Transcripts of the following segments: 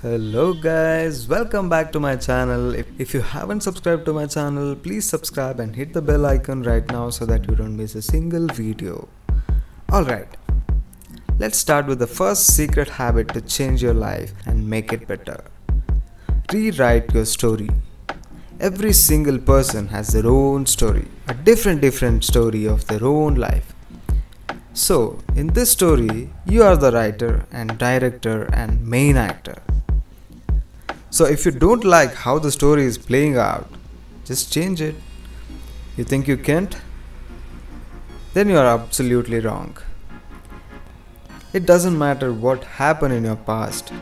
Hello guys, welcome back to my channel. If, if you haven't subscribed to my channel, please subscribe and hit the bell icon right now so that you don't miss a single video. Alright, let's start with the first secret habit to change your life and make it better. Rewrite your story. Every single person has their own story, a different different story of their own life. So, in this story, you are the writer and director and main actor. So if you don't like how the story is playing out, just change it. You think you can't? Then you are absolutely wrong. It doesn't matter what happened in your past.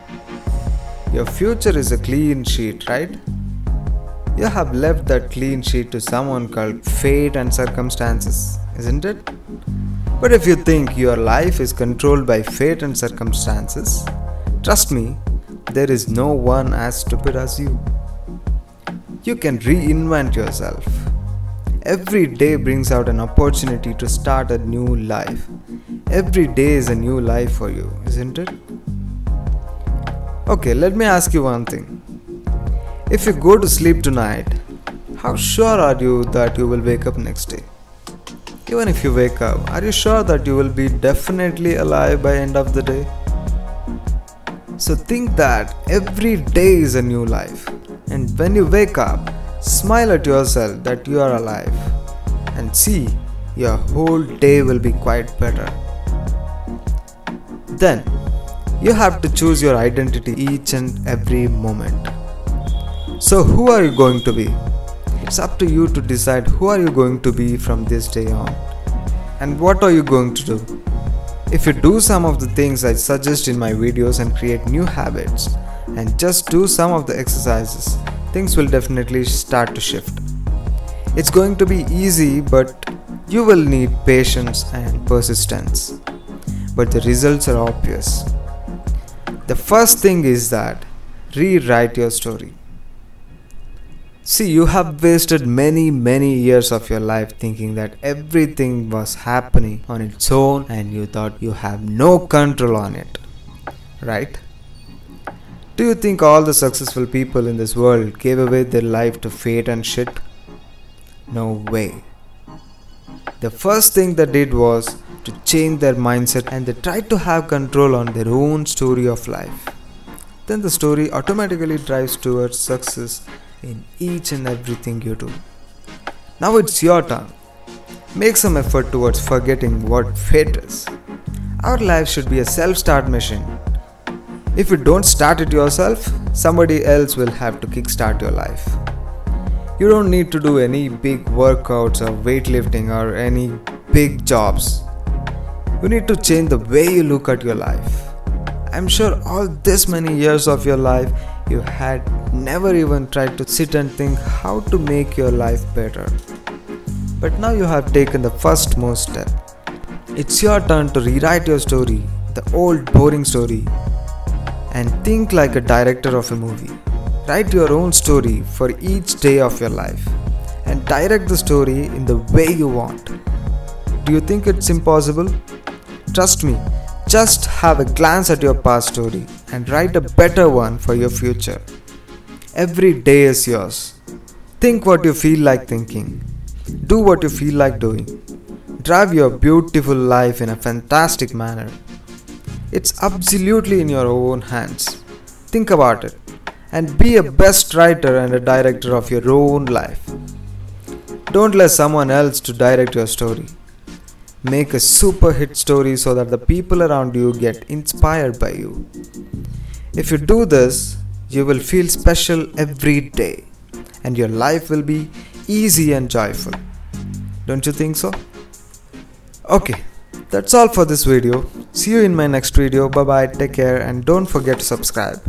Your future is a clean sheet, right? You have left that clean sheet to someone called fate and circumstances, isn't it? But if you think your life is controlled by fate and circumstances, trust me, there is no one as stupid as you. You can reinvent yourself. Every day brings out an opportunity to start a new life. Every day is a new life for you, isn't it? Okay, let me ask you one thing. If you go to sleep tonight, how sure are you that you will wake up next day? Even if you wake up, are you sure that you will be definitely alive by end of the day? So think that every day is a new life. And when you wake up, smile at yourself that you are alive. And see, your whole day will be quite better. Then, you have to choose your identity each and every moment. So who are you going to be? It's up to you to decide who are you going to be from this day on. And what are you going to do? If you do some of the things I suggest in my videos and create new habits and just do some of the exercises, things will definitely start to shift. It's going to be easy, but you will need patience and persistence. But the results are obvious. The first thing is that rewrite your story. See, you have wasted many, many years of your life thinking that everything was happening on its own and you thought you have no control on it. Right? Do you think all the successful people in this world gave away their life to fate and shit? No way. The first thing they did was to change their mindset and they tried to have control on their own story of life. Then the story automatically drives towards success in each and everything you do. Now it's your turn. Make some effort towards forgetting what fate is. Our life should be a self start machine. If you don't start it yourself, somebody else will have to kickstart your life. You don't need to do any big workouts or weightlifting or any big jobs. You need to change the way you look at your life. I'm sure all this many years of your life you had never even tried to sit and think how to make your life better. But now you have taken the first most step. It's your turn to rewrite your story, the old boring story, and think like a director of a movie. Write your own story for each day of your life and direct the story in the way you want. Do you think it's impossible? Trust me, just have a glance at your past story and write a better one for your future. Every day is yours. Think what you feel like thinking. Do what you feel like doing. Drive your beautiful life in a fantastic manner. It's absolutely in your own hands. Think about it and be a best writer and a director of your own life. Don't let someone else to direct your story. Make a super hit story so that the people around you get inspired by you. If you do this, you will feel special every day and your life will be easy and joyful. Don't you think so? Okay, that's all for this video. See you in my next video. Bye bye, take care, and don't forget to subscribe.